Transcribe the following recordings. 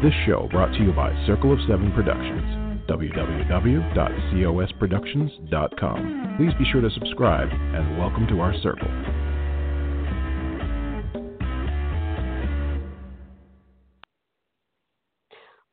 This show brought to you by Circle of Seven Productions, www.cosproductions.com. Please be sure to subscribe and welcome to our circle.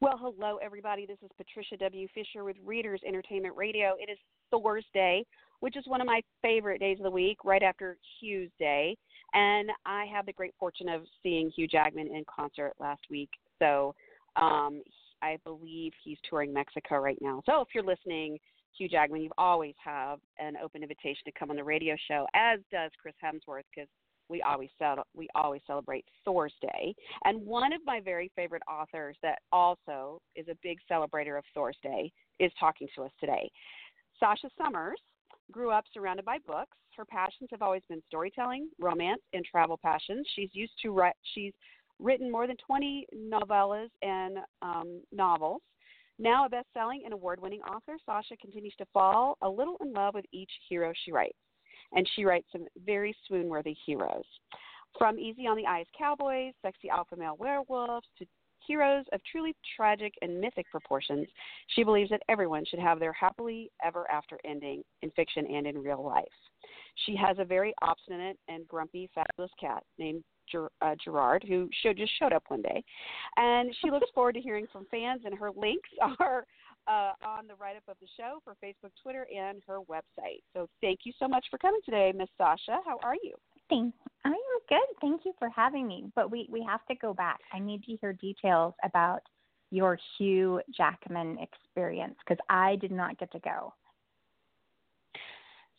Well, hello, everybody. This is Patricia W. Fisher with Readers Entertainment Radio. It is Thursday, which is one of my favorite days of the week, right after Hugh's Day. And I had the great fortune of seeing Hugh Jackman in concert last week. So um, I believe he's touring Mexico right now. So if you're listening, Hugh Jackman, you always have an open invitation to come on the radio show, as does Chris Hemsworth, because we always we always celebrate Thor's Day. And one of my very favorite authors that also is a big celebrator of Thor's Day is talking to us today. Sasha Summers grew up surrounded by books. Her passions have always been storytelling, romance, and travel passions. She's used to write. She's written more than 20 novellas and um, novels. Now a best-selling and award-winning author, Sasha continues to fall a little in love with each hero she writes and she writes some very swoon worthy heroes. From easy on the eyes cowboys, sexy alpha male werewolves, to heroes of truly tragic and mythic proportions, she believes that everyone should have their happily ever after ending in fiction and in real life. She has a very obstinate and grumpy, fabulous cat named Ger- uh, Gerard, who showed, just showed up one day, and she looks forward to hearing from fans. And her links are uh, on the write up of the show for Facebook, Twitter, and her website. So thank you so much for coming today, Miss Sasha. How are you? Thanks. I am good. Thank you for having me. But we, we have to go back. I need to hear details about your Hugh Jackman experience because I did not get to go.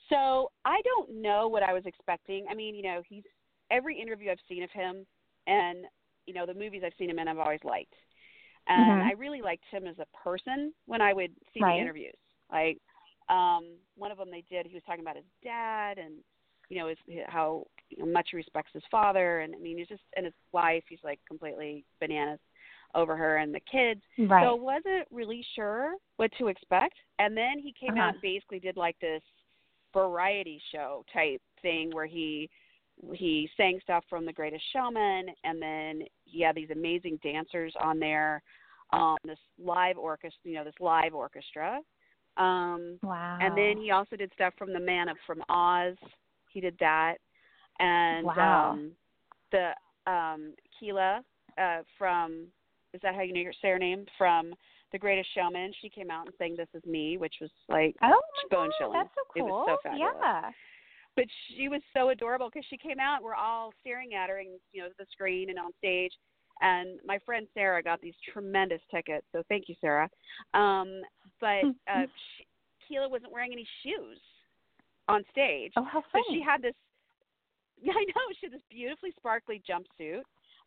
So I don't know what I was expecting. I mean, you know, he's every interview I've seen of him, and you know, the movies I've seen him in, I've always liked and mm-hmm. I really liked him as a person when I would see right. the interviews. Like um one of them they did, he was talking about his dad and you know his, how you know, much he respects his father, and I mean he's just and his wife. He's like completely bananas over her and the kids. Right. So wasn't really sure what to expect. And then he came uh-huh. out and basically did like this variety show type thing where he he sang stuff from The Greatest Showman, and then he had these amazing dancers on there, um, this live orchestra, you know, this live orchestra. Um, wow. And then he also did stuff from The Man of from Oz. He did that, and wow. um, the um, Keala uh, from is that how you know say her name from The Greatest Showman? She came out and sang "This Is Me," which was like oh bone chilling. That's so cool. It was so fabulous. Yeah but she was so adorable because she came out. We're all staring at her, and you know, the screen and on stage. And my friend Sarah got these tremendous tickets, so thank you, Sarah. Um, but uh, she, Keala wasn't wearing any shoes on stage, oh, how funny. so she had this. Yeah, I know she had this beautifully sparkly jumpsuit,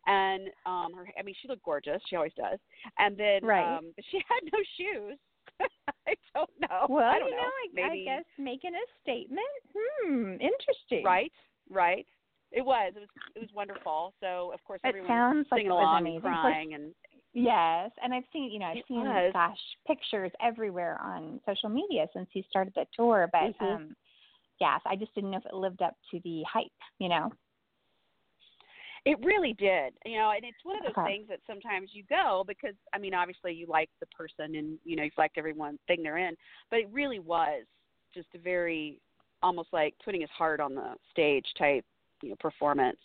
and um, her. I mean, she looked gorgeous. She always does. And then, right. um, but she had no shoes. I don't know. Well, I don't you know, I, Maybe, I guess making a statement. Hmm, interesting. Right, right. It was. It was. It was wonderful. So of course it everyone sounds like singing along amazing. and crying and. Yes, and I've seen you know I've It seen was. gosh pictures everywhere on social media since he started the tour, but Mhm. um yes, I just didn't know if it lived up to the hype, you know. It really did, you know, and it's one of those Okay. things that sometimes you go because I mean, obviously you like the person and you know you like every one thing they're in, but it really was just a very almost like putting his heart on the stage type, you know, performance.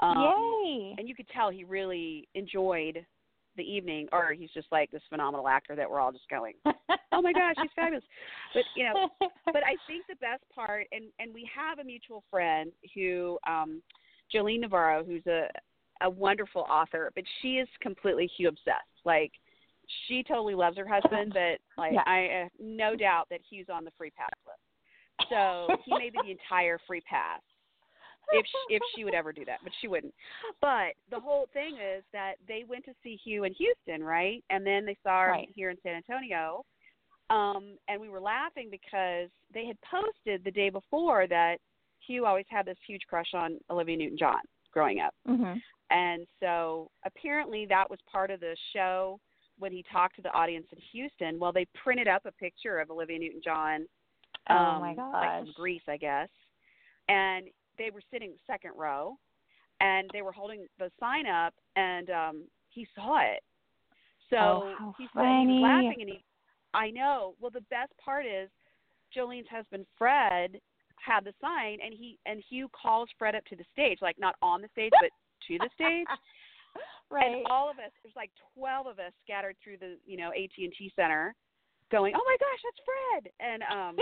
Um, Yay! And you could tell he really enjoyed the evening, or he's just like this phenomenal actor that we're all just going, oh my gosh, he's fabulous. But you know, but I think the best part, and and we have a mutual friend who, um, Jolene Navarro, who's a a wonderful author, but she is completely Hugh obsessed. Like she totally loves her husband, but like Yeah. I have no doubt that Hugh's on the free pass list. So he made the entire free pass if she, if she would ever do that, but she wouldn't. But the whole thing is that they went to see Hugh in Houston, right? And then they saw him Right. here in San Antonio. Um, and we were laughing because they had posted the day before that Hugh always had this huge crush on Olivia Newton John growing up. mhm. And so apparently that was part of the show when he talked to the audience in Houston. Well, they printed up a picture of Olivia Newton John, Oh um, my like from Grease, I guess. And they were sitting second row, and they were holding the sign up, and um, he saw it. So oh, he said he was laughing and he I know. Well the best part is Jolene's husband Fred had the sign and he and Hugh calls Fred up to the stage, like not on the stage but to the stage. right. And all of us, there's like 12 of us scattered through the, you know, AT&T Center going, "Oh my gosh, that's Fred." And um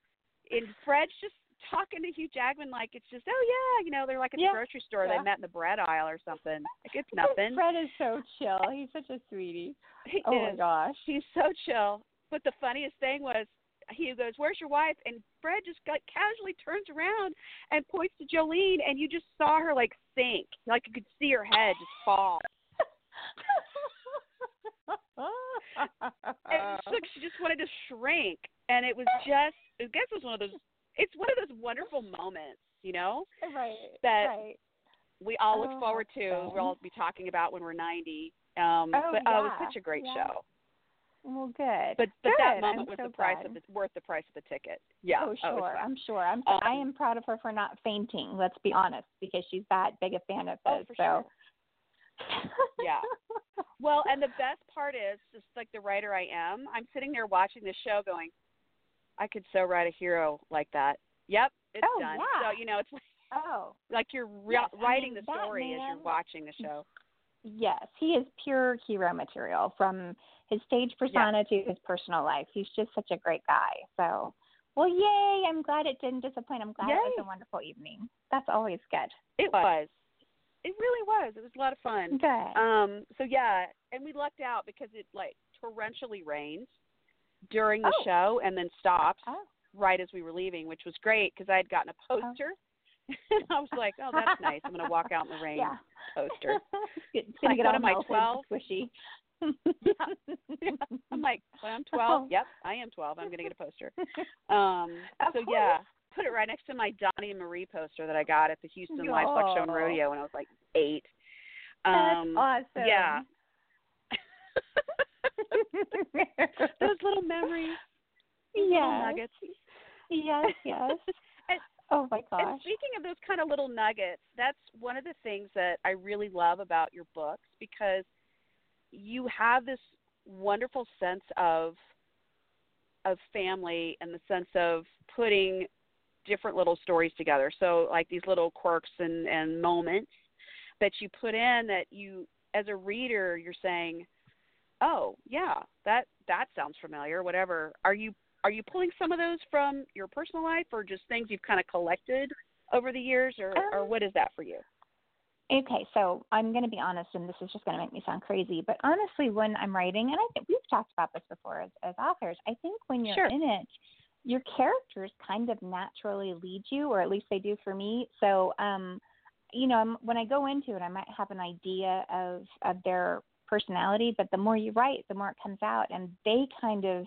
and Fred's just talking to Hugh Jackman like it's just, "Oh yeah, you know, they're like at yeah. the grocery store. Yeah. They met in the bread aisle or something." Like it's nothing. Fred is so chill. He's such a sweetie. He Oh is. my gosh. He's so chill. But the funniest thing was Hugh goes, "Where's your wife?" And Fred just got casually turns around and points to Jolene, and you just saw her like sink, like you could see her head just fall. And like she just wanted to shrink, and it was just, I guess it was one of those. It's one of those wonderful moments, you know, right. that right. we all look Oh, forward to. We'll all be talking about when we're 90. Um, Oh, but oh, it was such a great yeah. show. Well, good. But but that moment I'm was so the price glad. of the worth the price of the ticket. Yeah. Oh, sure. fun. I'm sure. I'm. Um, I am proud of her for not fainting. Let's be honest, because she's that big a fan of Oh, this. for so. sure. Yeah. Well, and the best part is, just like the writer I am, I'm sitting there watching the show, going, I could so write a hero like that. Yep, it's Oh, done. yeah. So you know, it's like, oh. like you're re- Yes, I writing mean, the story as you're watching the show. Yes, he is pure hero material from his stage persona to his personal life. He's just such a great guy. So, well, yay! I'm glad it didn't disappoint. I'm glad it was a wonderful evening. That's always good. It was. It really was. It was a lot of fun. Good. Um, so yeah, and we lucked out because it like torrentially rains during the Oh. show and then stops oh, right as we were leaving, which was great because I had gotten a poster. And I was like, oh, that's nice. I'm going to walk out in the rain yeah. poster. it's Like, gonna get what am I, 12? squishy. Yeah. I'm like, well, I'm 12. Yep, I am 12. I'm going to get a poster. Um, Of so yeah, put it right next to my Donnie and Marie poster that I got at the Houston Livestock Show and Rodeo when I was like eight. That's Um, awesome. Yeah. Those little memories, little yes. nuggets. Yes, yes. And- oh my gosh. And speaking of those kind of little nuggets, that's one of the things that I really love about your books because you have this wonderful sense of of family and the sense of putting different little stories together. So like these little quirks and, and moments that you put in that you as a reader you're saying, Oh, yeah, that that sounds familiar, whatever. Are you are you pulling some of those from your personal life or just things you've kind of collected over the years or, or Um, what is that for you? Okay, so I'm going to be honest, and this is just going to make me sound crazy, but honestly, when I'm writing, and I think we've talked about this before as, as authors, I think when you're Sure. in it, your characters kind of naturally lead you, or at least they do for me. So, um, you know, I'm, when I go into it, I might have an idea of of their personality, but the more you write, the more it comes out, and they kind of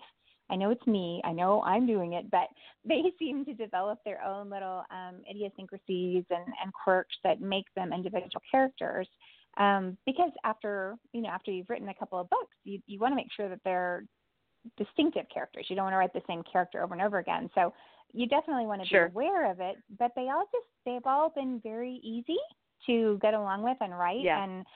I know it's me. I know I'm doing it, but they seem to develop their own little um, idiosyncrasies and, and quirks that make them individual characters. Um, because after you know, after you've written a couple of books, you you want to make sure that they're distinctive characters. You don't want to write the same character over and over again. So you definitely want to Sure. be aware of it. But they all just they've all been very easy to get along with and write Yeah. and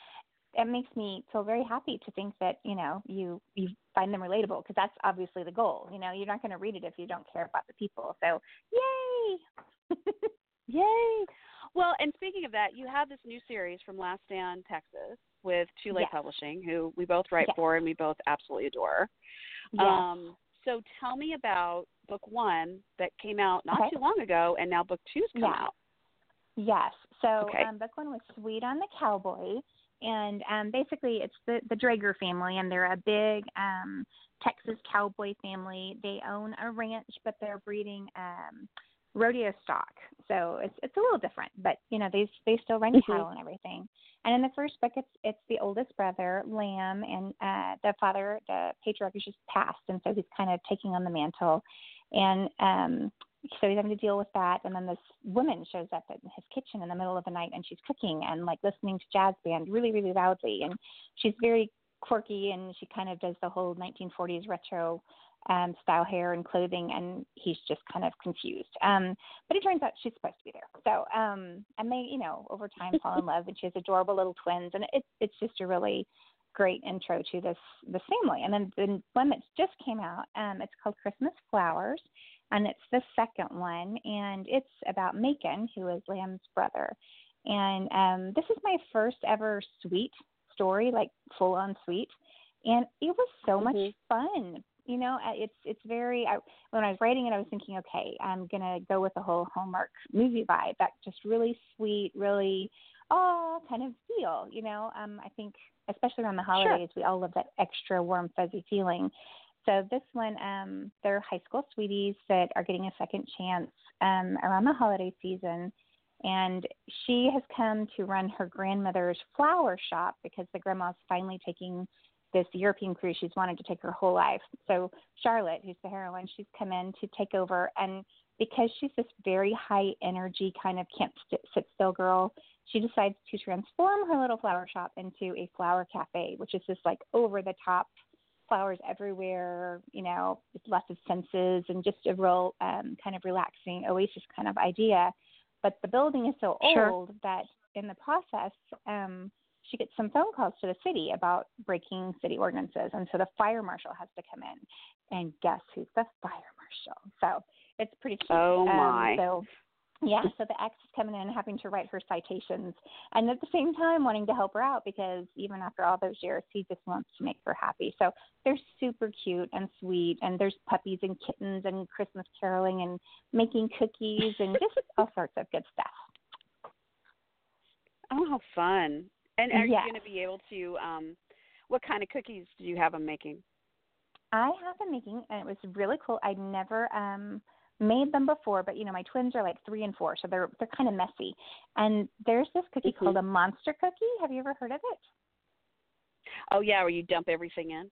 it makes me feel very happy to think that you know you you find them relatable because that's obviously the goal you know you're not going to read it if you don't care about the people so yay Yay! Well, and speaking of that, you have this new series from Last Stand Texas with Late Yes. Publishing, who we both write Yes. for and we both absolutely adore. yes. Um, so tell me about book one that came out not Okay. too long ago, and now book two's come Yeah. out. Yes. So Okay. um, book one was Sweet on the Cowboy, and um, basically it's the the Drager family, and they're a big um, Texas cowboy family. They own a ranch, but they're breeding um, rodeo stock, so it's it's a little different. But you know they they still run Mhm. cattle and everything. And in the first book, it's it's the oldest brother, Lamb, and uh, the father, the patriarch, is just passed, and so he's kind of taking on the mantle. And um, so he's having to deal with that. And then this woman shows up in his kitchen in the middle of the night and she's cooking and like listening to jazz band really really loudly. And she's very quirky and she kind of does the whole 1940s retro um style hair and clothing and he's just kind of confused. Um but it turns out she's supposed to be there. So um and they you know over time fall in love and she has adorable little twins and it's it's just a really great intro to this this family. And then the one that just came out, um, it's called Christmas Flowers, and it's the second one, and it's about Macon, who is Lamb's brother. And um, this is my first ever sweet story, like full on sweet, and it was so mm-hmm. much fun. You know, it's it's very. I, when I was writing it, I was thinking, okay, I'm gonna go with the whole Hallmark movie vibe. That just really sweet, really oh kind of feel. You know, um, I think especially around the holidays, sure. we all love that extra warm, fuzzy feeling. So this one, um, they're high school sweeties that are getting a second chance um, around the holiday season. And she has come to run her grandmother's flower shop because the grandma's finally taking this European cruise she's wanted to take her whole life. So Charlotte, who's the heroine, she's come in to take over and because she's this very high energy kind of can't sit still girl, she decides to transform her little flower shop into a flower cafe, which is just like over the top flowers everywhere, you know, with lots of senses and just a real um, kind of relaxing oasis kind of idea. But the building is so sure. old that in the process, um, she gets some phone calls to the city about breaking city ordinances. And so the fire marshal has to come in. And guess who's the fire marshal? So it's pretty cute. Oh, my. Um, so yeah, so the ex is coming in having to write her citations and at the same time wanting to help her out because even after all those years he just wants to make her happy. So they're super cute and sweet and there's puppies and kittens and Christmas caroling and making cookies and just all sorts of good stuff. Oh, how fun. And are yes. you going to be able to um what kind of cookies do you have them making? I have them making and it was really cool. I never um made them before, but you know, my twins are like three and four, so they're they're kind of messy. And there's this cookie mm-hmm. called a monster cookie. Have you ever heard of it? Oh yeah, where you dump everything in.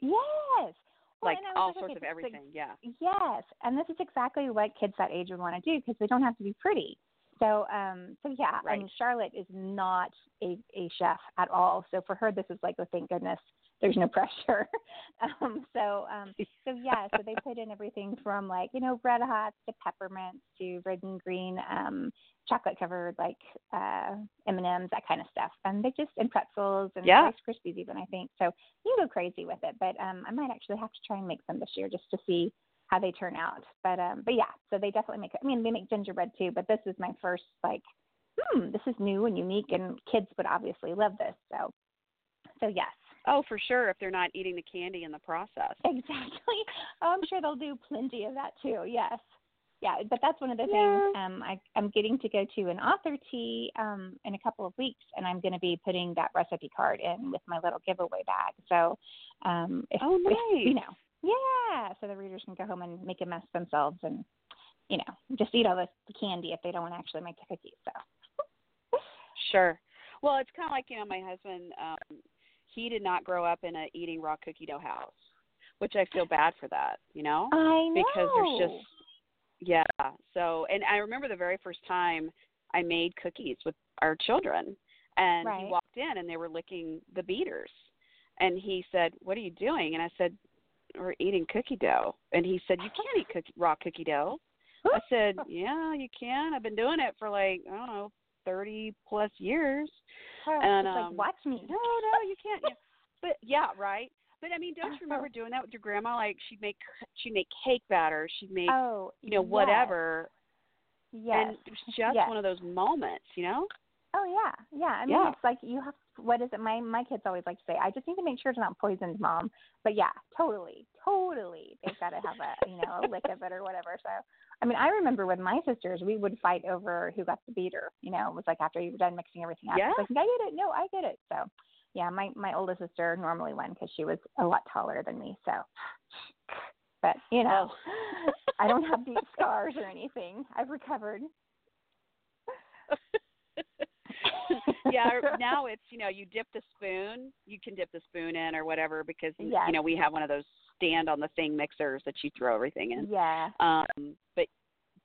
Yes. Well, like all like, sorts okay, of everything. Like, yeah. Yes, and this is exactly what kids that age would want to do because they don't have to be pretty. So, um, so yeah, right. and Charlotte is not a a chef at all. So for her, this is like, oh, thank goodness there's no pressure. um, so um, so yeah, so they put in everything from like you know red hots to peppermints to red and green um, chocolate covered like uh, M and M's that kind of stuff, and they just and pretzels and yeah. Rice Krispies even I think. So you can go crazy with it, but um, I might actually have to try and make some this year just to see how they turn out. But um, but yeah, so they definitely make. I mean, they make gingerbread too, but this is my first like, hmm, this is new and unique, and kids would obviously love this. So so yes, Oh, for sure. If they're not eating the candy in the process. Exactly. Oh, I'm sure they'll do plenty of that too. Yes. Yeah, but that's one of the yeah. things. Um, I, I'm getting to go to an author tea um, in a couple of weeks, and I'm going to be putting that recipe card in with my little giveaway bag. So, um, if, oh, nice. If, you know, yeah, so the readers can go home and make a mess themselves, and you know, just eat all the, candy if they don't want to actually make the cookies. So. Sure. Well, it's kind of like you know, my husband. Um, he did not grow up in a eating raw cookie dough house, which I feel bad for that, you know? I know. Because there's just yeah. So, and I remember the very first time I made cookies with our children and right. he walked in and they were licking the beaters. And he said, "What are you doing?" And I said, "We're eating cookie dough." And he said, "You can't eat cookie, raw cookie dough." I said, "Yeah, you can. I've been doing it for like I don't know, thirty plus years." Oh, and um, like, watch me. No, no, you can't. Yeah. But yeah, right. But I mean, don't you remember doing that with your grandma? Like she'd make she'd make cake batter, she'd make oh, you know yes. whatever. Yes. And it was just yes. one of those moments, you know. Oh yeah, yeah. I mean, yeah. it's like you have. What is it? My my kids always like to say, "I just need to make sure it's not poisoned, mom." But yeah, totally, totally. They've got to have a you know a lick of it or whatever. So, I mean, I remember with my sisters, we would fight over who got the beater. You know, it was like after you were done mixing everything up. Yeah. It's like I get it. No, I get it. So, yeah, my my oldest sister normally won because she was a lot taller than me. So, but you know, oh. I don't have deep scars or anything. I've recovered. yeah, now it's you know you dip the spoon. You can dip the spoon in or whatever because yes. you know we have one of those stand on the thing mixers that you throw everything in. Yeah. Um, but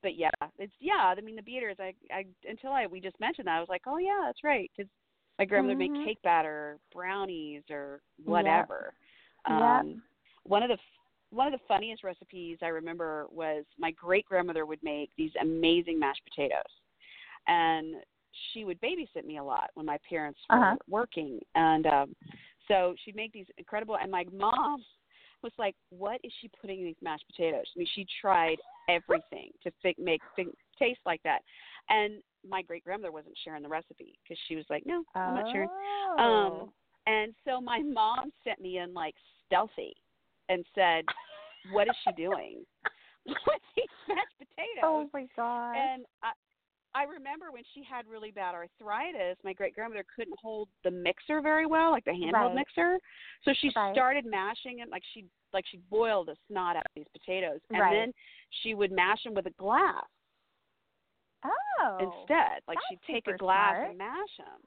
but yeah, it's yeah. I mean the beaters. I I until I we just mentioned that I was like, oh yeah, that's right because my grandmother mm-hmm. made cake batter, brownies, or whatever. Yep. Um, yep. One of the one of the funniest recipes I remember was my great grandmother would make these amazing mashed potatoes, and she would babysit me a lot when my parents were uh-huh. working, and um, So she'd make these incredible, and my mom was like, "What is she putting in these mashed potatoes?" I mean, she tried everything to fi- make things taste like that, and my great grandmother wasn't sharing the recipe because she was like, "No, I'm not sharing." Oh. Um, and so my mom sent me in like stealthy and said, "What is she doing with these mashed potatoes?" oh my god. And I, I remember when she had really bad arthritis, my great grandmother couldn't hold the mixer very well, like the handheld Right. mixer. So she Right. started mashing it like she like she boiled the snot out of these potatoes, and Right. then she would mash them with a glass oh. instead. Like she'd take a glass smart. and mash them.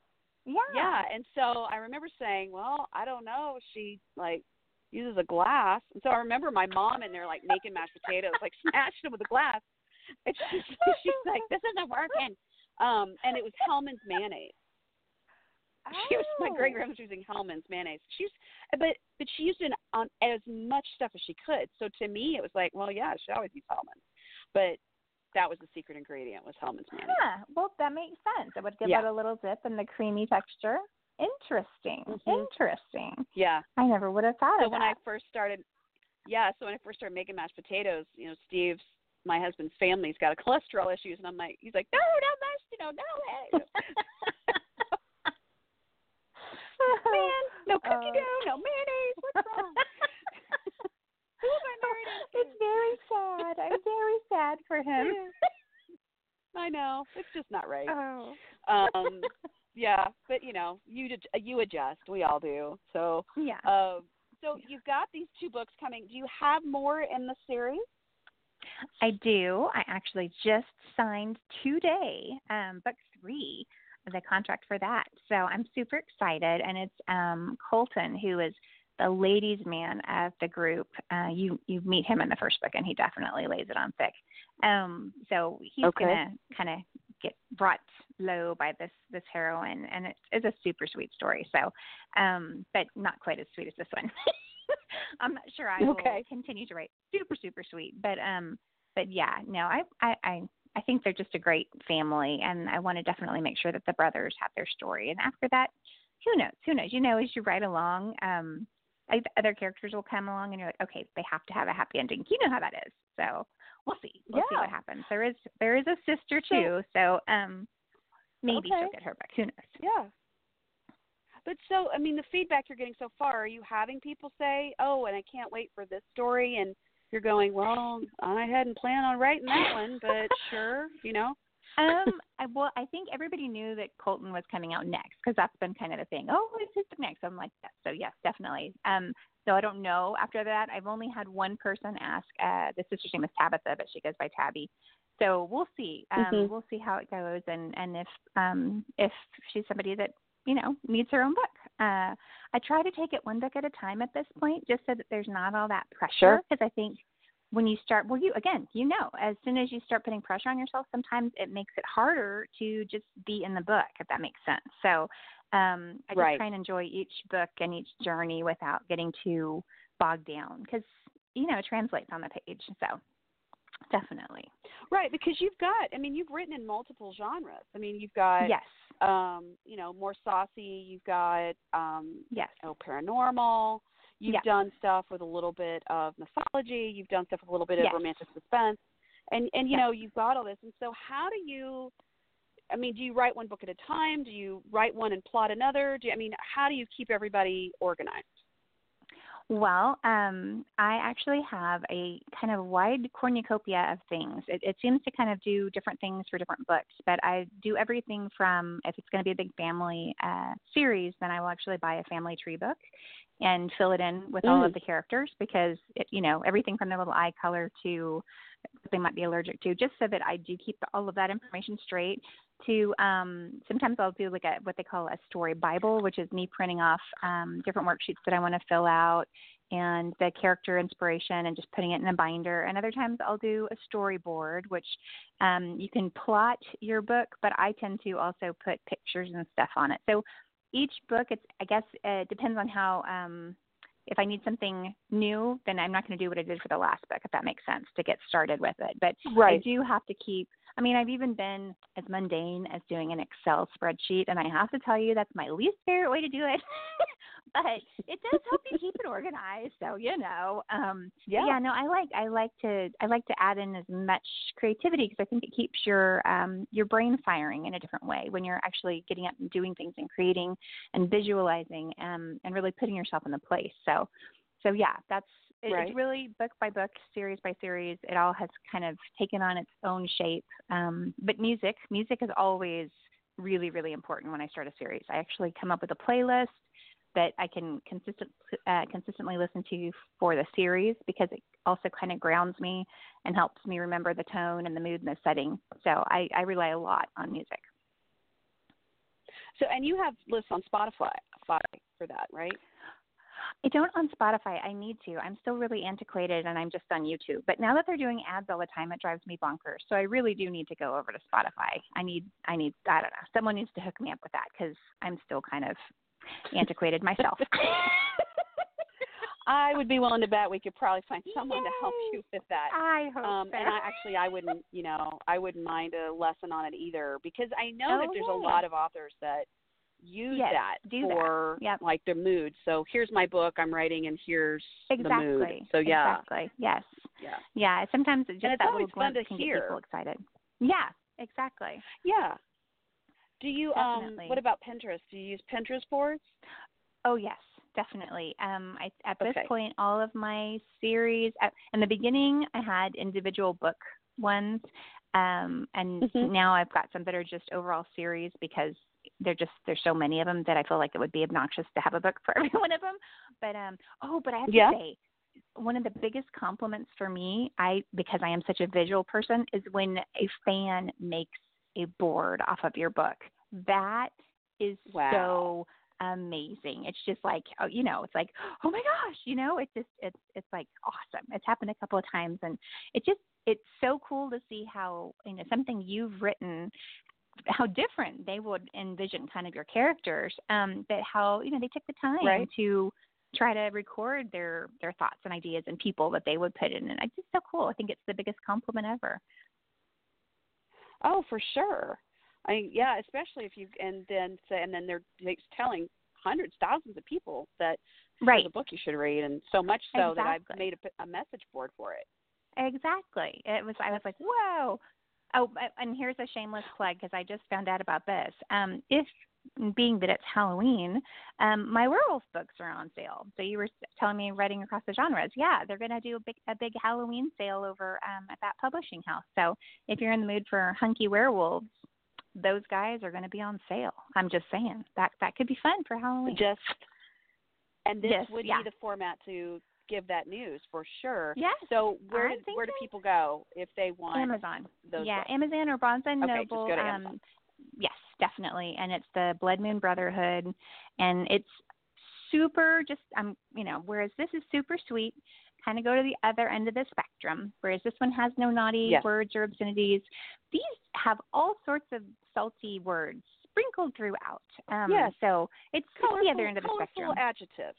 Yeah. Yeah, and so I remember saying, "Well, I don't know." She like uses a glass, and so I remember my mom in there like making mashed potatoes, like smashing them with a glass, and she's she's like, "This isn't working." Um, and it was Hellmann's mayonnaise. She was my great Oh. grandmother was using Hellmann's mayonnaise. She's but but she used it on as much stuff as she could. So to me, it was like, well, yeah, she always use Hellmann's, but that was the secret ingredient was Hellmann's mayonnaise. Huh. Well, that makes sense. It would give Yeah. it a little zip and the creamy texture. Interesting. Mhm. Interesting. Yeah. I never would have thought so of that. So when. I first started, yeah, so when I first started making mashed potatoes, you know, Steve's my husband's family's got a cholesterol issues, and I'm like, he's like, no, no mashed, you know, no, hey. man, no cookie Oh. dough, no mayonnaise. What's wrong? Who am I married into? it's very sad. I'm very sad for him. I know it's just not right. oh. Um, yeah, but you know, you you adjust. We all do. So, Yeah. um, so you've got these two books coming. Do you have more in the series? I do. I actually just signed today, um, book three, the contract for that. So I'm super excited. And it's um, Colton, who is the ladies' man of the group. Uh, you you meet him in the first book, and he definitely lays it on thick. Um, so he's Okay. gonna kind of get brought low by this this heroine, and it's, it's a super sweet story. So, um, but not quite as sweet as this one. I'm not sure I Okay. will continue to write super super sweet, but um, but yeah, no, I I I. I think they're just a great family, and I want to definitely make sure that the brothers have their story. And after that, who knows? Who knows? You know, as you write along, um, I- other characters will come along, and you're like, okay, they have to have a happy ending. You know how that is. So we'll see. We'll see what happens. There is there is a sister too, so um, maybe Okay. she'll get her back. Who knows? Yeah. But so, I mean, the feedback you're getting so far, are you having people say, "Oh, and I can't wait for this story," and you're going, "Well, I hadn't planned on writing that one, but sure, you know." um, I, well, I think everybody knew that Colton was coming out next because that's been kind of the thing. Oh, it's his book next. I'm like, yeah. So yes, definitely. Um, so I don't know after that. I've only had one person ask. Uh, the sister's name is Tabitha, but she goes by Tabby. So we'll see. Um, Mhm. We'll see how it goes, and and if um if she's somebody that you know needs her own book. Uh, I try to take it one book at a time at this point, just so that there's not all that pressure. Sure. Because I think when you start well you again you know as soon as you start putting pressure on yourself sometimes it makes it harder to just be in the book if that makes sense so um i just Right. try and enjoy each book and each journey without getting too bogged down because you know it translates on the page so definitely Right, because you've got, I mean, you've written in multiple genres. I mean, you've got, yes um, you know, more saucy. You've got, um, yes oh, paranormal. You've Yeah. done stuff with a little bit of mythology. You've done stuff with a little bit Yes. of romantic suspense, and and you Yeah. know you've got all this. And so, how do you? I mean, do you write one book at a time? Do you write one and plot another? Do you, I mean, how do you keep everybody organized? Well, um, I actually have a kind of wide cornucopia of things. It, it seems to kind of do different things for different books, but I do everything from if it's going to be a big family uh, series, then I will actually buy a family tree book and fill it in with all of Mm. the characters because it, you know everything from their little eye color to what they might be allergic to, just so that I do keep all of that information straight. To um, sometimes I'll do like a what they call a story Bible, which is me printing off um, different worksheets that I want to fill out and the character inspiration and just putting it in a binder. And other times I'll do a storyboard, which um, you can plot your book, but I tend to also put pictures and stuff on it. So each book, it's I guess it depends on how. Um, if I need something new, then I'm not going to do what I did for the last book, if that makes sense, to get started with it. But I do have to keep. I mean, I've even been as mundane as doing an Excel spreadsheet, and I have to tell you that's my least favorite way to do it. but it does help you keep it organized. So you know, um, Yeah. yeah. No, I like I like to I like to add in as much creativity because I think it keeps your um, your brain firing in a different way when you're actually getting up and doing things and creating and visualizing um, and really putting yourself in the place. So, so yeah, that's it, Right. it's really book by book, series by series. It all has kind of taken on its own shape. Um, but music, music is always really, really important when I start a series. I actually come up with a playlist that I can consistent, uh, consistently listen to for the series because it also kind of grounds me and helps me remember the tone and the mood and the setting. So I, I rely a lot on music. So, and you have lists on Spotify Spotify for that, right? I don't on Spotify. I need to. I'm still really antiquated and I'm just on YouTube. But now that they're doing ads all the time, it drives me bonkers. So I really do need to go over to Spotify. I need, I need, I don't know. Someone needs to hook me up with that because I'm still kind of antiquated myself. I would be willing to bet we could probably find someone to help you with that. I hope Um, so. and I actually, I wouldn't, you know, I wouldn't mind a lesson on it either because I know Oh, that there's a lot of authors that use Yes, that do that. for Yep. like their mood. So here's my book I'm writing, and here's exactly. the mood. So yeah, Exactly. Yes. yeah, Yeah. Sometimes it just it's that always little fun to can hear. get people excited. Yeah. Exactly. yeah. Do you um? What about Pinterest? Do you use Pinterest boards? Oh yes, definitely. Um, I, at this Okay. point, all of my series. At, in the beginning, I had individual book ones, um, and Mhm. now I've got some that are just overall series because they're just there's so many of them that I feel like it would be obnoxious to have a book for every one of them. But um, oh, but I have Yeah. to say. One of the biggest compliments for me, I because I am such a visual person, is when a fan makes a board off of your book. That is Wow. so amazing. It's just like, oh, you know, it's like, oh my gosh, you know, it's just, it's, it's like awesome. It's happened a couple of times, and it just, it's so cool to see how, you know, something you've written, how different they would envision kind of your characters, um, but how, you know, they took the time Right. to try to record their their thoughts and ideas and people that they would put in, and it's just so cool. I think it's the biggest compliment ever. Oh, for sure. I mean, yeah, especially if you and then say, and then they're telling hundreds, thousands of people that Right. here's a book you should read, and so much so that I've Exactly. made a, a message board for it. Exactly. It was. I was like, whoa. Oh, and here's a shameless plug because I just found out about this. Um, if being that it's Halloween, um, my werewolf books are on sale. So you were telling me writing across the genres. Yeah, they're going to do a big a big Halloween sale over um, at that publishing house. So if you're in the mood for hunky werewolves, those guys are going to be on sale. I'm just saying that that could be fun for Halloween. Just and this Yes, would yeah. be the format to give that news for sure. yes. So where did, where do people go if they want Amazon. those yeah, books? Amazon or Barnes and Okay, just Noble. go to um, Amazon. yes, definitely. And it's the Blood Moon Brotherhood, and it's super. Just um, you know, whereas this is super sweet. Kind of go to the other end of the spectrum. Whereas this one has no naughty Yes. words or obscenities. These have all sorts of salty words sprinkled throughout. Um, Yes. So it's colorful, the other end of the colorful spectrum. adjectives.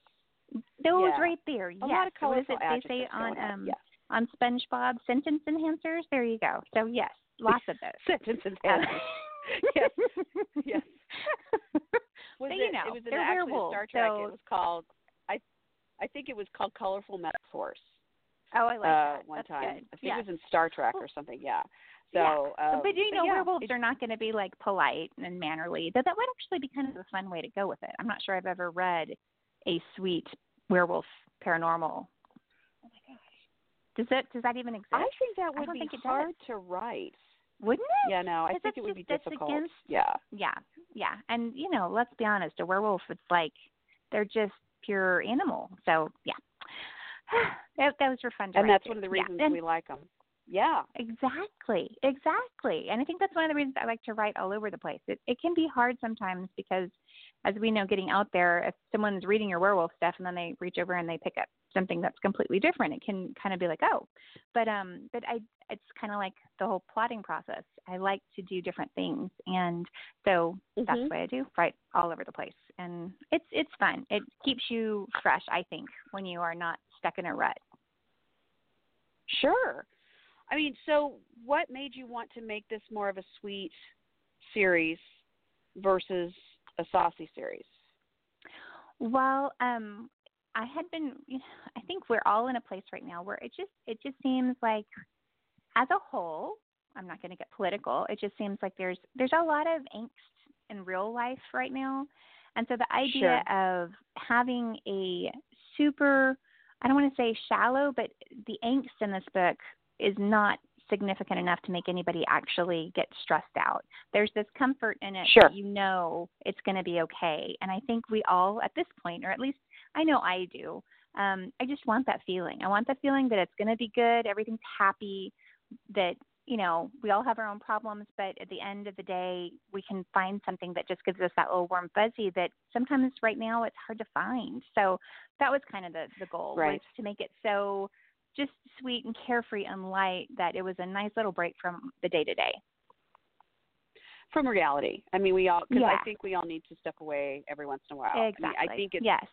Those yeah. right there. A yes. lot of what is colorful it they say on um yes. on SpongeBob sentence enhancers? There you go. So yes, lots of those. Sentence enhancers. yes. Yes. Was But, it, you know, it was in they're actually werewolves, Star Trek. so- It was called I I think it was called Colorful Metaphors. Oh, I like uh, that. one That's time. Good. I think yeah. it was in Star Trek or something. Yeah. So, Yeah. um, but you know, yeah, werewolves are not going to be like polite and mannerly. That that would actually be kind of a fun way to go with it. I'm not sure I've ever read a sweet werewolf paranormal. Oh my gosh. Does that does that even exist? I think that I would don't be think hard to write. Wouldn't it? Yeah, no, I think it would just- be difficult. against- Yeah. Yeah, yeah, and you know, let's be honest, a werewolf it's like they're just pure animal. So yeah, that, those were fun And that's one of the Yeah, reasons and- we like them. Yeah. Exactly, exactly. And I think that's one of the reasons I like to write all over the place. It it can be hard sometimes because as we know getting out there, if someone's reading your werewolf stuff and then they reach over and they pick up something that's completely different, it can kind of be like, "Oh." But um but I it's kind of like the whole plotting process. I like to do different things and so that's Mhm. what I do, write all over the place. And it's it's fun. It keeps you fresh, I think, when you are not stuck in a rut. Sure. I mean, so what made you want to make this more of a sweet series versus a saucy series? Well, um, I had been. You know, I think we're all in a place right now where it just it just seems like, as a whole, I'm not going to get political. It just seems like there's there's a lot of angst in real life right now, and so the idea Sure. of having a super I don't want to say shallow, but the angst in this book is not significant enough to make anybody actually get stressed out. There's this comfort in it Sure. that you know it's going to be okay. And I think we all, at this point, or at least I know I do, um, I just want that feeling. I want the feeling that it's going to be good, everything's happy, that you know we all have our own problems, but at the end of the day, we can find something that just gives us that little warm fuzzy that sometimes right now it's hard to find. So that was kind of the the goal was Right. to make it so just sweet and carefree and light that it was a nice little break from the day to day. From reality. I mean, we all because Yeah. I think we all need to step away every once in a while. Exactly. I, mean, I think it's yes.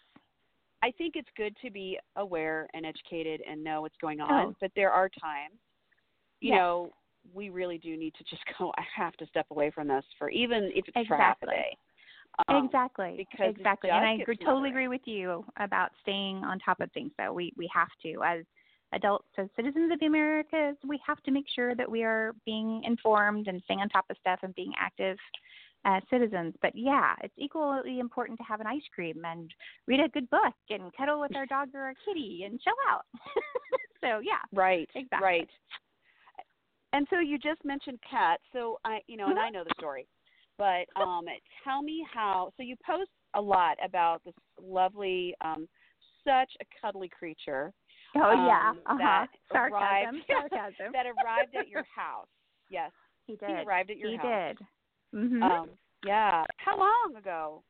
I think it's good to be aware and educated and know what's going on, Oh. but there are times, you know, we really do need to just go. I have to step away from this for even if it's for half a Exactly. day. Um, exactly. because exactly. And I agree, totally agree with you about staying on top of things. Though we we have to as adults as citizens of the Americas, we have to make sure that we are being informed and staying on top of stuff and being active uh, citizens. But yeah, it's equally important to have an ice cream and read a good book and cuddle with our dog or our kitty and chill out. so yeah, Right. Exactly. Right. And so you just mentioned cats. So I, you know, and I know the story, but um, tell me how. So you post a lot about this lovely, um, such a cuddly creature oh yeah, um, uh huh. that Sarcasm, arrived- sarcasm. that arrived at your house. Yes, he did. he arrived at your he house. did. hmm Um, yeah. How long ago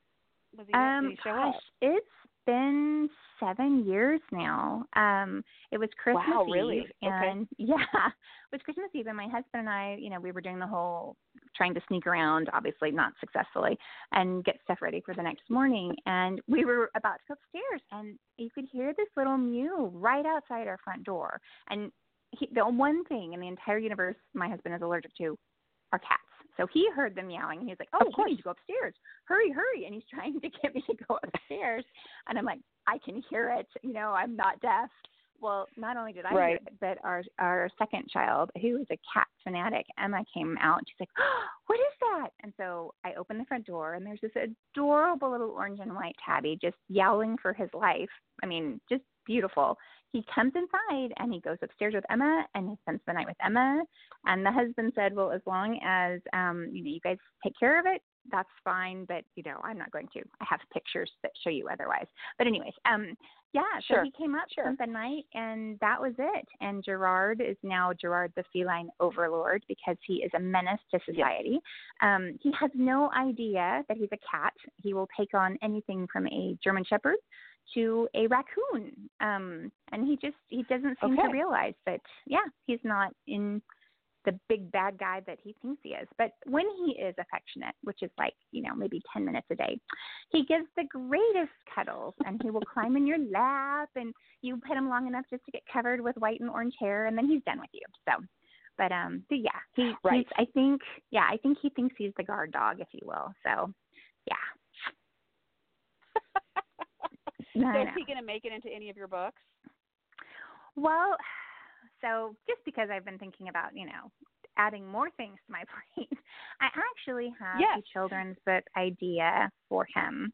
was he? Um, he gosh, up? it's been seven years now. Um, it was Christmas Wow, Eve, really? Okay. and yeah, it was Christmas Eve, and my husband and I, you know, we were doing the whole trying to sneak around, obviously not successfully, and get stuff ready for the next morning. And we were about to go upstairs, and you could hear this little mew right outside our front door. And he, the one thing in the entire universe my husband is allergic to are cats. So he heard them meowing, and he's like, "Oh, you need to go upstairs! Hurry, hurry!" And he's trying to get me to go upstairs, and I'm like, "I can hear it. You know, I'm not deaf." Well, not only did I Right. hear it, but our our second child, who is a cat fanatic, Emma came out. And she's like, oh, "What is that?" And so I opened the front door, and there's this adorable little orange and white tabby just yowling for his life. I mean, just beautiful. He comes inside and he goes upstairs with Emma, and he spends the night with Emma. And the husband said, "Well, as long as um, you know you guys take care of it, that's fine. But you know, I'm not going to. I have pictures that show you otherwise. But anyways, um, yeah. Sure. So he came up, Sure. spent the night, and that was it. And Gerard is now Gerard the feline overlord because he is a menace to society. Um, he has no idea that he's a cat. He will take on anything from a German Shepherd to a raccoon. Um, and he just he doesn't seem to realize that yeah, he's not in the big bad guy that he thinks he is. But when he is affectionate, which is like, you know, maybe 10 minutes a day, he gives the greatest cuddles and he will climb in your lap and you pet him long enough just to get covered with white and orange hair and then he's done with you. So, but um, but yeah, he, Right. I think, yeah, I think he thinks he's the guard dog, if you will. So, yeah. So is he going to make it into any of your books? Well, so just because I've been thinking about, you know, adding more things to my plate, I actually have Yes. a children's book idea for him.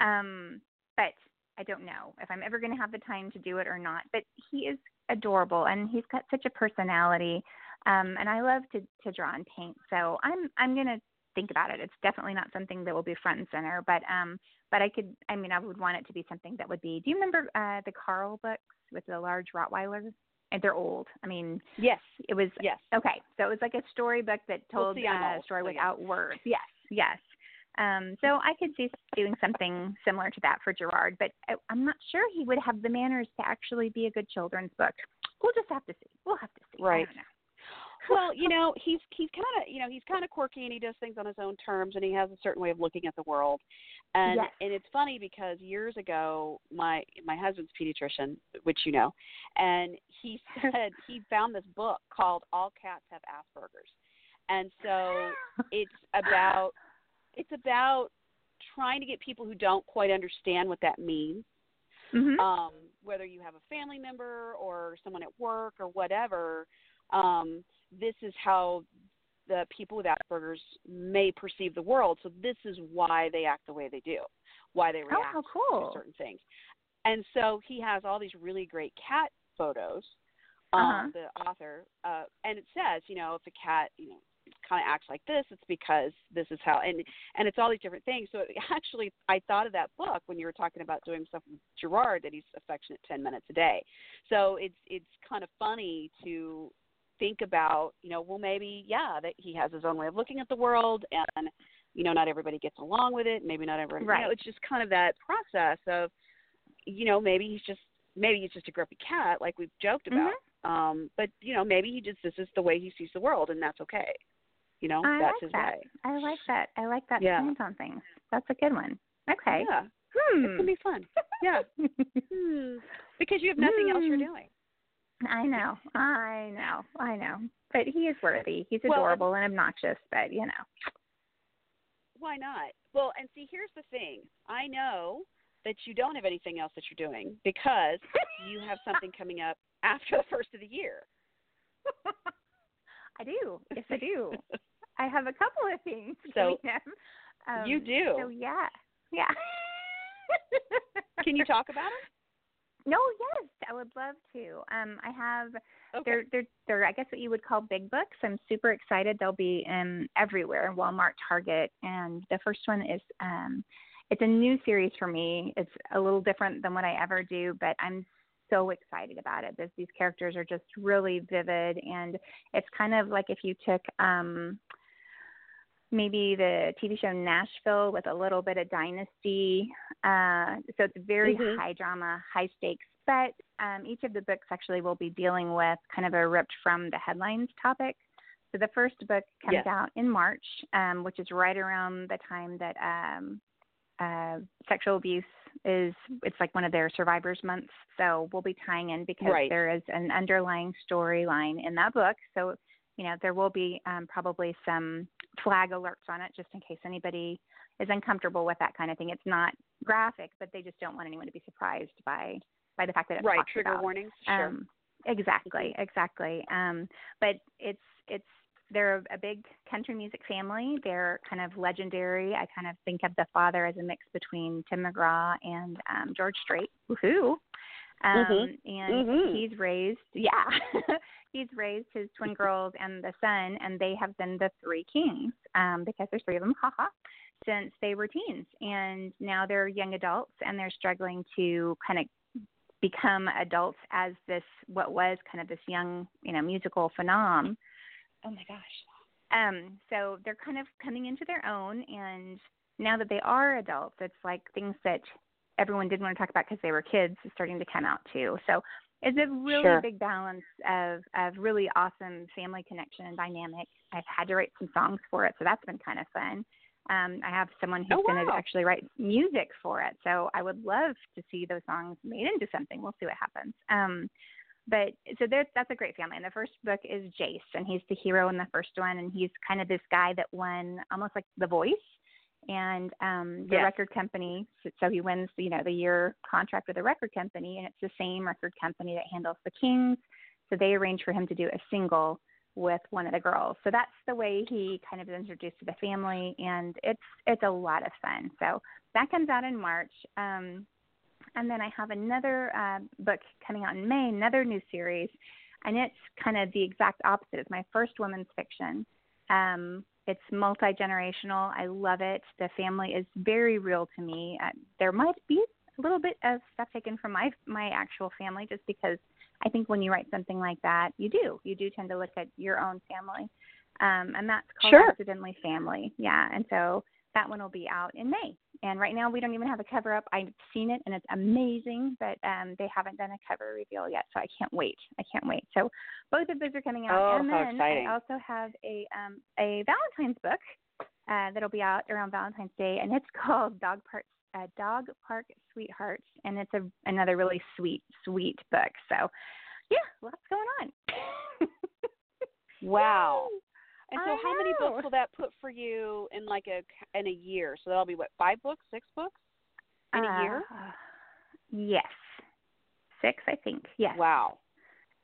Um, but I don't know if I'm ever going to have the time to do it or not. But he is adorable and he's got such a personality. Um, and I love to, to draw and paint. So I'm I'm going to think about it. It's definitely not something that will be front and center, but um, but I could. I mean, I would want it to be something that would be. Do you remember uh, the Carl books with the large Rottweilers? And they're old. I mean, Yes. it was Yes. okay. So it was like a storybook that We'll told see, I'm uh, a story so without words. Yes, yes. Um, so I could see doing something similar to that for Gerard, but I, I'm not sure he would have the manners to actually be a good children's book. We'll just have to see. We'll have to see. Right. Well, you know, he's he's kind of you know he's kind of quirky and he does things on his own terms and he has a certain way of looking at the world. And Yes. and it's funny because years ago my my husband's pediatrician, which you know, and he said he found this book called All Cats Have Asperger's. And so it's about it's about trying to get people who don't quite understand what that means. Mhm. Um, whether you have a family member or someone at work or whatever, um, this is how the people with Asperger's may perceive the world. So this is why they act the way they do, why they oh, react how cool. to certain things. And so he has all these really great cat photos. Um, Uh-huh. The author, uh, and it says, you know, if the cat, you know, kind of acts like this, it's because this is how, and and it's all these different things. So it, actually, I thought of that book when you were talking about doing stuff with Gerard that he's affectionate ten minutes a day. So it's it's kind of funny to think about, you know, well maybe yeah that he has his own way of looking at the world, and you know not everybody gets along with it. Maybe not everybody. You know, Right. it's just kind of that process of, you know, maybe he's just maybe he's just a grumpy cat like we've joked about. Mhm. Um, but you know maybe he just this is the way he sees the world, and that's okay. You know I that's like his that. way. I like that. I like that Yeah. stance on things. That's a good one. Okay. Yeah, Hmm. it can be fun. Yeah. Hmm. Because you have nothing else you're Hmm. doing. I know. I know. I know. But he is worthy. He's Well, adorable and obnoxious, but you know. Why not? Well, and see, here's the thing. I know that you don't have anything else that you're doing because you have something coming up after the first of the year. I do. Yes, I do. I have a couple of things So. Um, you do. So yeah. Yeah. Can you talk about it? No, yes, I would love to. Um, I have Okay. they're they're they're I guess what you would call big books. I'm super excited. They'll be in everywhere, Walmart, Target, and the first one is um it's a new series for me. It's a little different than what I ever do, but I'm so excited about it. This, these characters are just really vivid and it's kind of like if you took um maybe the TV show Nashville with a little bit of Dynasty. Uh, so it's very Mhm. high drama, high stakes. But um, each of the books actually will be dealing with kind of a ripped from the headlines topic. So the first book comes Yes. out in March, um, which is right around the time that um, uh, sexual abuse is. It's like one of their survivors months. So we'll be tying in because Right. there is an underlying storyline in that book. So you know there will be um, probably some flag alerts on it just in case anybody is uncomfortable with that kind of thing. It's not graphic, but they just don't want anyone to be surprised by by the fact that it's right. Trigger about. warnings. Sure. Um, exactly, exactly. Um, but it's it's they're a big country music family. They're kind of legendary. I kind of think of the father as a mix between Tim McGraw and um, George Strait. Woohoo! Um, Mhm. And Mhm. he's raised, yeah, he's raised his twin girls and the son, and they have been the three kings um, because there's three of them, haha, since they were teens, and now they're young adults, and they're struggling to kind of become adults as this what was kind of this young you know musical phenom oh my gosh um so they're kind of coming into their own and now that they are adults it's like things that everyone didn't want to talk about because they were kids is starting to come out too so it's a really Sure. big balance of of really awesome family connection and dynamic i've had to write some songs for it so that's been kind of fun um, I have someone who's Oh, going to actually write music for it, so I would love to see those songs made into something. We'll see what happens. Um, but so that's a great family. And the first book is Jace, and he's the hero in the first one, and he's kind of this guy that won almost like The Voice, and um, the Yes. record company. So, he wins, you know, the year contract with the record company, and it's the same record company that handles the Kings. So they arrange for him to do a single with one of the girls. So that's the way he kind of is introduced to the family, and it's it's a lot of fun. So that comes out in March. Um, and then I have another uh, book coming out in May, another new series, and it's kind of the exact opposite. It's my first women's fiction. Um, it's multi generational. I love it. The family is very real to me. Uh, there might be a little bit of stuff taken from my my actual family, just because I think when you write something like that, you do you do tend to look at your own family, um, and that's called Sure. Accidentally Family. Yeah, and so that one will be out in May. And right now we don't even have a cover up. I've seen it and it's amazing, but um, they haven't done a cover reveal yet, so I can't wait. I can't wait. So both of those are coming out, Oh, and how then exciting. I also have a um, a Valentine's book uh, that'll be out around Valentine's Day, and it's called Dog Park uh, Dog Park Sweethearts, and it's a another really sweet sweet book. So yeah, lots going on. Wow. And so, I how many books will that put for you in like a in a year? So that'll be what five books, six books in a year? Uh, yes, six, I think. Yes. Wow.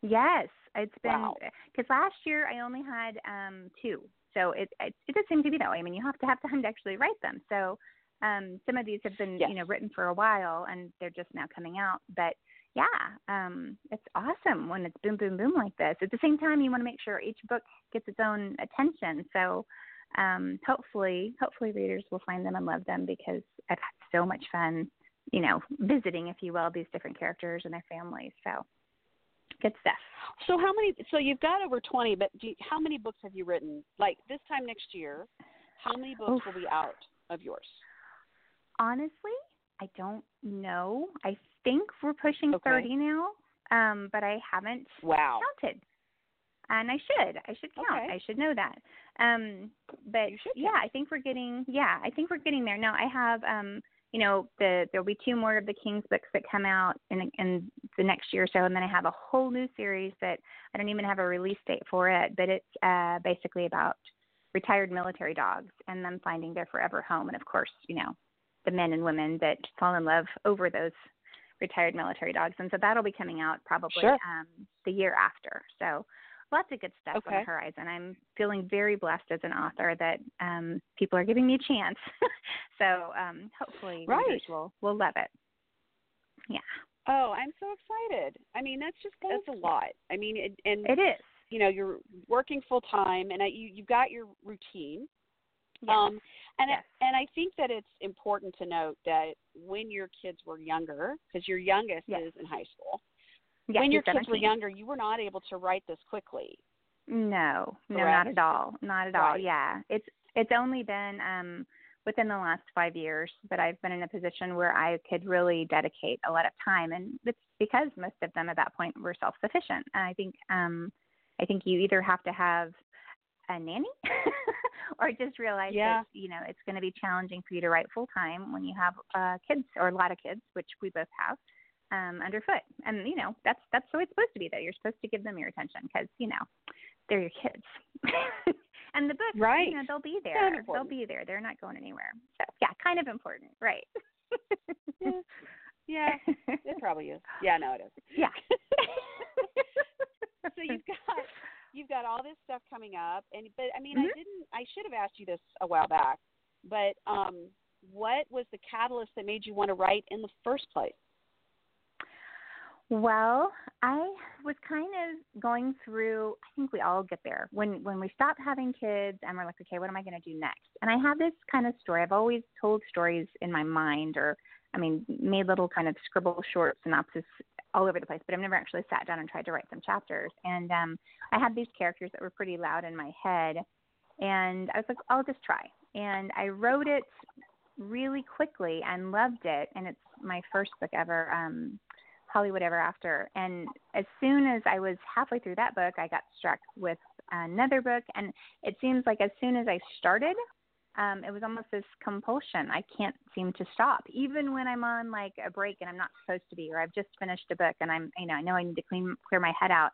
Yes, it's been Wow. because last year I only had um two, so it, it it does seem to be that way. I mean, you have to have time to actually write them. So um some of these have been Yes. you know written for a while and they're just now coming out. But yeah, um it's awesome when it's boom boom boom like this. At the same time, you want to make sure each book gets its own attention. So um hopefully hopefully readers will find them and love them because I've had so much fun you know visiting if you will these different characters and their families. So good stuff. So how many? So you've got over twenty, but you, how many books have you written? Like this time next year, how many books Oof. will be out of yours? Honestly, I don't know. I think we're pushing Okay. 30 now, um, but I haven't Wow. counted. And I should. I should count. Okay. I should know that. Um, but yeah, count. I think we're getting. Yeah, I think we're getting there. Now I have. Um, you know, the there'll be two more of the King's books that come out in in the next year or so, and then I have a whole new series that I don't even have a release date for it, but it's uh, basically about retired military dogs and them finding their forever home, and of course, you know, the men and women that fall in love over those retired military dogs, and so that'll be coming out probably Sure. um, the year after. So lots of good stuff on the horizon. I'm feeling very blessed as an author that um, people are giving me a chance. so um, hopefully Right. will will love it. Yeah, Oh, I'm so excited. I mean, that's just that's a lot. I mean, it, and it is. you know, you're working full time, and I, you you've got your routine. Yes. Um, and Yes. I, and I think that it's important to note that when your kids were younger, because your youngest Yes. is in high school, when your he's kids were younger, you were not able to write this quickly. No, no, not at all. Not at all. Yeah. It's it's only been um within the last 5 years that I've been in a position where I could really dedicate a lot of time and it's because most of them at that point were self-sufficient. And I think um I think you either have to have a nanny or just realize Yeah. that you know it's going to be challenging for you to write full time when you have uh kids or a lot of kids which we both have um underfoot and you know that's that's the way it's supposed to be though you're supposed to give them your attention because you know they're your kids and the books Right. you know they'll be there they'll be there they're not going anywhere so yeah kind of important right Yeah. Yeah, it probably is. Yeah, no, it is. yeah so you've got you've got all this stuff coming up and but i mean Mhm. i didn't i should have asked you this a while back but um what was the catalyst that made you want to write in the first place Well, I was kind of going through I think we all get there. When when we stop having kids and we're like, okay, what am I going to do next? And I have this kind of story. I've always told stories in my mind or I mean, made little kind of scribble short synopsis all over the place, but I've never actually sat down and tried to write some chapters. And um I had these characters that were pretty loud in my head and I was like, I'll just try. And I wrote it really quickly and loved it and it's my first book ever. Um Hollywood Ever After. And as soon as I was halfway through that book, I got struck with another book. And it seems like as soon as I started, um, it was almost this compulsion. I can't seem to stop, even when I'm on like a break and I'm not supposed to be, or I've just finished a book and I'm, you know, I know I need to clean, clear my head out.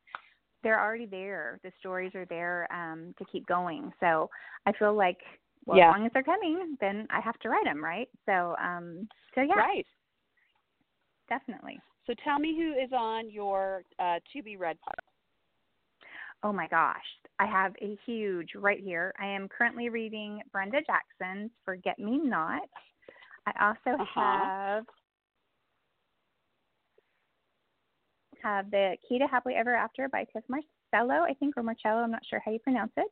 They're already there. The stories are there um, to keep going. So I feel like, well, Yeah. as long as they're coming, then I have to write them, right? So, um, so yeah, right definitely. so tell me who is on your uh to be read pile Oh my gosh. I have a huge right here. I am currently reading Brenda Jackson's Forget Me Not. I also Uh-huh. have have the Key to Happily Ever After by Tif Marcelo, I think, or Marcello, I'm not sure how you pronounce it.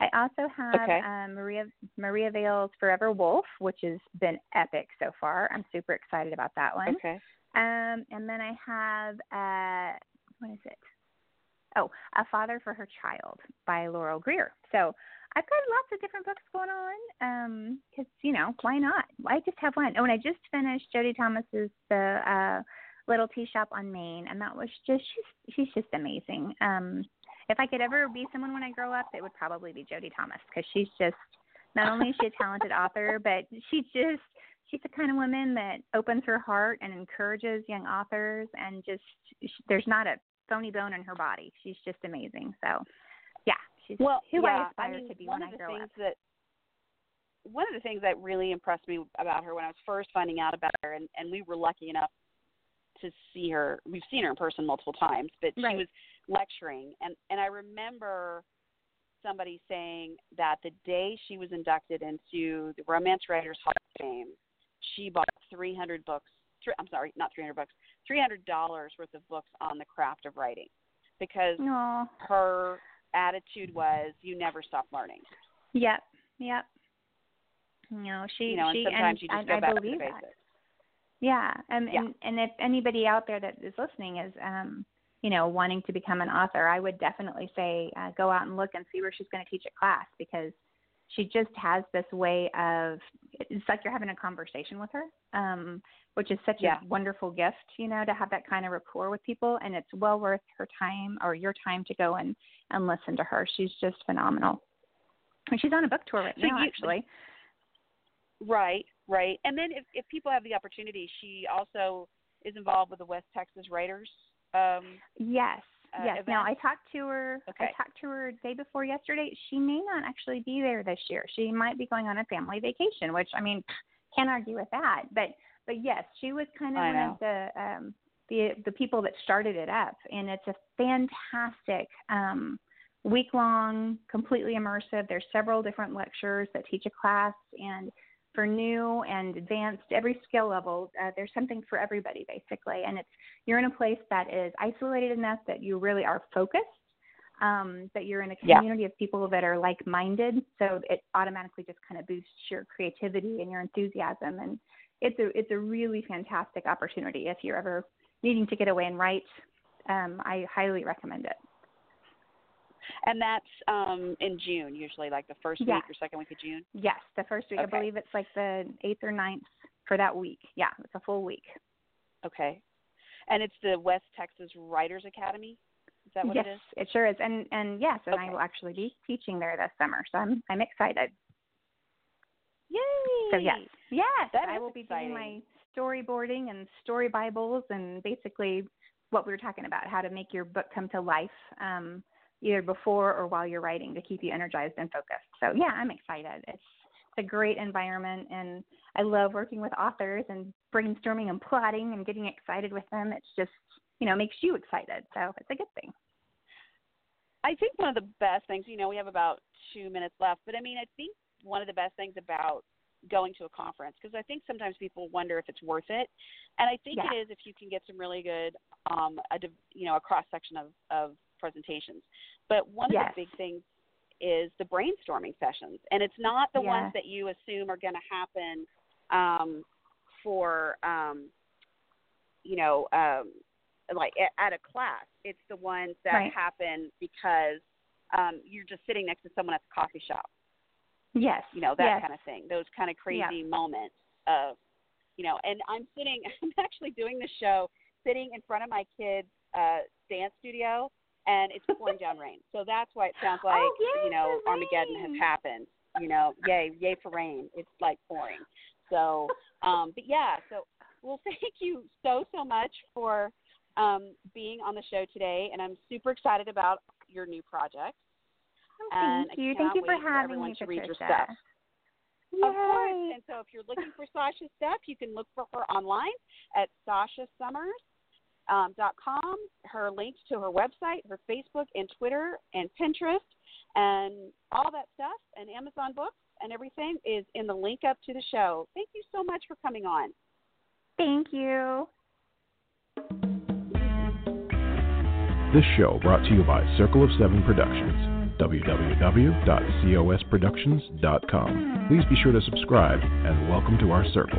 I also have Okay. um, Maria Maria Vale's Forever Wolf, which has been epic so far. I'm super excited about that one. okay Um, and then I have uh, what is it? Oh, A Father for Her Child by Laurel Greer. So I've got lots of different books going on. because you know why not? I just have one. Oh, and I just finished Jodi Thomas's The uh, Little Tea Shop on Main, and that was just she's she's just amazing. Um, if I could ever be someone when I grow up, it would probably be Jodi Thomas because she's just not only is she a talented author, but she just she's the kind of woman that opens her heart and encourages young authors and just there's not a phony bone in her body she's just amazing so yeah she's well, who yeah, I aspire I mean, to be one when of I the grow things up. That, one of the things that really impressed me about her when I was first finding out about her, and, and we were lucky enough to see her. We've seen her in person multiple times, but Right. she was lecturing, and and I remember somebody saying that the day she was inducted into the Romance Writers Hall of Fame, she bought 300 books. Three, I'm sorry, not 300 books, $300 worth of books on the craft of writing, because No. her attitude was, "You never stop learning." Yep. Yep. No, she you know, and sometimes and you just I, go I back to the basics. Yeah, and, Yeah. and and if anybody out there that is listening is, um, you know, wanting to become an author, I would definitely say uh, go out and look and see where she's going to teach a class because she just has this way of it's like you're having a conversation with her, um, which is such Yeah. a wonderful gift, you know, to have that kind of rapport with people, and it's well worth her time or your time to go and and listen to her. She's just phenomenal. And she's on a book tour right So now, you- actually. Right, right. And then if if people have the opportunity, she also is involved with the West Texas Writers. Um, Yes, uh, yes. Now I talked to her. Okay. I talked to her day before yesterday. She may not actually be there this year. She might be going on a family vacation, which I mean, can't argue with that. But but yes, she was kind of I one know. of the um, the the people that started it up, and it's a fantastic. Um, week long, completely immersive. There's several different lectures that teach a class, and for new and advanced, every skill level, uh, there's something for everybody basically. And it's you're in a place that is isolated enough that you really are focused. Um, that you're in a Yeah. community of people that are like-minded, so it automatically just kind of boosts your creativity and your enthusiasm. And it's a it's a really fantastic opportunity if you're ever needing to get away and write. Um, I highly recommend it. And that's um, in June, usually, like the first Yeah. week or second week of June. Yes, the first week. I believe it's like the eighth or ninth for that week. Yeah, it's a full week. Okay. And it's the West Texas Writers Academy. Is that what yes, it is? Yes, it sure is. And and yes, and I will actually be teaching there this summer, so I'm I'm excited. Yay! So yes, yes, That I will be doing my storyboarding and story bibles and basically what we were talking about, how to make your book come to life, um, either before or while you're writing to keep you energized and focused. So yeah, I'm excited. It's it's a great environment and I love working with authors and brainstorming and plotting and getting excited with them. It's just you know, makes you excited. So it's a good thing. I think one of the best things, you know, we have about two minutes left, but I mean, I think one of the best things about going to a conference, because I think sometimes people wonder if it's worth it, and I think Yeah. it is if you can get some really good, um, a div- you know, a cross section of of presentations. But one of Yes. the big things is the brainstorming sessions, and it's not the Yes. ones that you assume are going to happen um, for, um, you know, um, like at, a class. It's the ones that Right. happen because um, you're just sitting next to someone at the coffee shop, Yes. you know, that yes. kind of thing. Those kind of Yeah. crazy moments of, you know, and I'm sitting, I'm actually doing the show sitting in front of my kids' uh, dance studio, and it's pouring down rain. So that's why it sounds like, Oh, yay you know, Armageddon has happened. You know, yay, yay for rain. It's like pouring. So, um, but yeah, so well, thank you so so much for um, being on the show today, and I'm super excited about your new project. Oh, thank I you. Thank you for wait for having me, to read your Patricia. stuff. Of course. And so if you're looking for Sasha's stuff, you can look for her online at Sasha Summers. Um, dot com, her links to her website, her Facebook and Twitter and Pinterest, and all that stuff, and Amazon books and everything is in the link up to the show. Thank you so much for coming on. Thank you. This show brought to you by Circle of Seven Productions. www.cosproductions.com. Please be sure to subscribe and welcome to our circle.